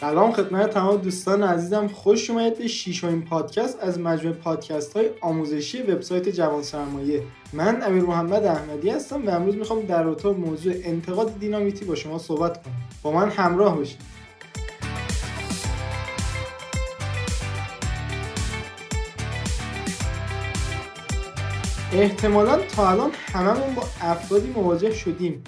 سلام خدمت تمام دوستان عزیزم. خوش اومدید به شیشمین پادکست از مجموعه پادکست های آموزشی وبسایت جوان سرمایه من امیر محمد احمدی هستم و امروز می‌خوام در رابطه موضوع انتقاد دینامیتی با شما صحبت کنم. با من همراه باشید. احتمالا تا الان هممون با افرادی مواجه شدیم.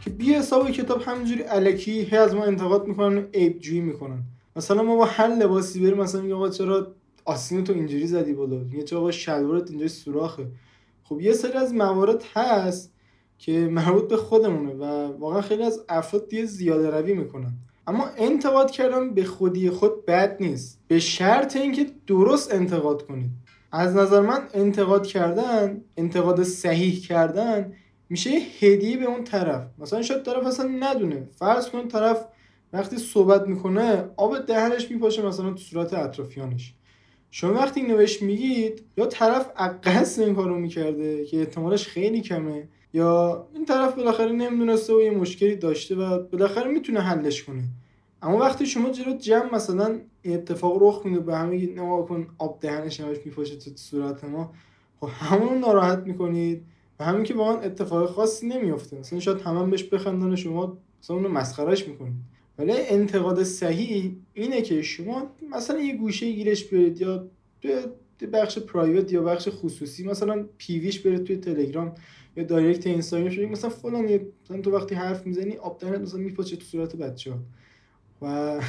که بی حساب کتاب همینجوری الکی هی از ما انتقاد می‌کنن و عیب جویی می‌کنن. مثلا ما با هر لباسی بریم مثلا میگه آقا چرا آستین تو اینجوری زدی بالا؟ میگه چرا آقا شلوارت اینجا سوراخه؟ خب یه سری از موارد هست که مربوط به خودمونه و واقعا خیلی از افراد دیگه زیاده روی می‌کنن. اما انتقاد کردن به خودی خود بد نیست. به شرط اینکه درست انتقاد کنید. از نظر من انتقاد کردن انتقاد صحیح کردن میشه هدیه به اون طرف. مثلا شاید طرف اصلا ندونه. فرض کن طرف وقتی صحبت می‌کنه آب دهنش میپاشه مثلا تو صورت اطرافیانش. شما وقتی بهش میگید یا طرف قصد این کارو می‌کرده که احتمالش خیلی کمه یا این طرف بالاخره نمی‌دونسته و یه مشکلی داشته و بالاخره می‌تونه حلش کنه. اما وقتی شما جلو جمع مثلا اتفاق رخ میده به همه نما کن آب دهنش همش میپاشه تو صورت ما. خب همون ناراحت می‌کنید. و همین که واقعا اتفاق خاصی نمیفته مثلا شاید همون بهش بخندن شما مثلا اونو مسخرهش می‌کنید. ولی انتقاد صحیح اینه که شما مثلا یه گوشه گیرش بیارید یا توی بخش پرایوت یا بخش خصوصی مثلا پیویش برید توی تلگرام یا دایرکت اینستاگرام شما مثلا فلان مثلا تو وقتی حرف می‌زنی آب مثلا میپاچه تو صورت بچه‌ها. و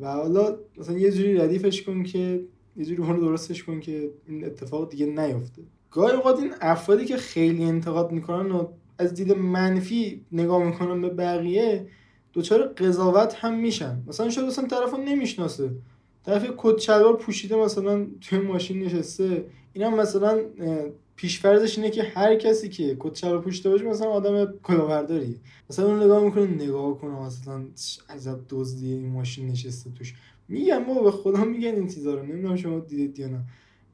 و حالا مثلا یه جوری ردیفش کن که یه جوری اون درستش کن که این اتفاق دیگه نیفته. گاهی اوقات این افرادی که خیلی انتقاد می‌کنن و از دید منفی نگاه می‌کنن به بقیه دوچار قضاوت هم میشن. مثلا شاید اصلا طرف نمی‌شناسه. طرف کت پوشیده مثلا توی ماشین نشسته. این هم مثلا پیشفرزش اینه که هر کسی که کت شلوار پوشیده باشه مثلا آدم کلاهبرداریه. مثلا اون نگاه می‌کنه نگاه کنه مثلا عجب دزدی این ماشین نشسته توش. میگم ما به خدا میگن این چیزا رو. نمی‌دونم شما دیدید یا نه.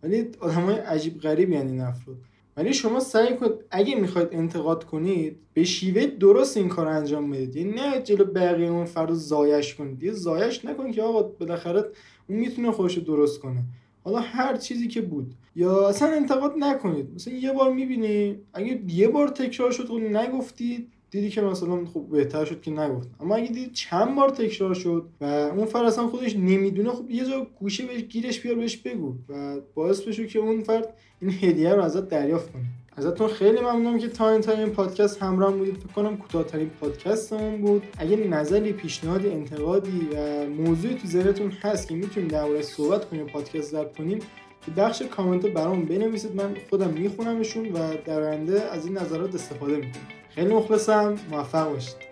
ولی های عجیب غریب یعنی این افراد ولی شما سعی کنید اگه می‌خواید انتقاد کنید به شیوه درست این کار انجام بدید. یعنی نه جلو بقیه اون فرد زایش کنید. یه زایش نکنید که آقا بالاخره اون می‌تونه خودش درست کنه. حالا هر چیزی که بود. یا اصلا انتقاد نکنید. مثلا یه بار می‌بینی اگه یه بار تکرار شد و نگفتید دیدی که مثلا خب بهتر شد که نگفت. اما اگه دیدی چند بار تکرار شد و اون فرد اصلا خودش نمی‌دونه خب یه جا گوشه بهش گیرش بیار بهش بگو و باعث بشه که اون فرد این هدیه رو ازت دریافت کنه. ازتون خیلی ممنونم که تا این پادکست همراه بودید. فکر کنم کوتاهترین پادکستمون بود. اگه نظری پیشنهادی انتقادی و موضوعی تو ذهنتون هست که می‌تونیم دربارهش صحبت کنیم پادکست ضبط کنیم تو بخش کامنت برام بنویسید. من خودم میخونمشون و در آینده از این نظرات استفاده می‌کنم. خیلی مخلصم موفق باشید.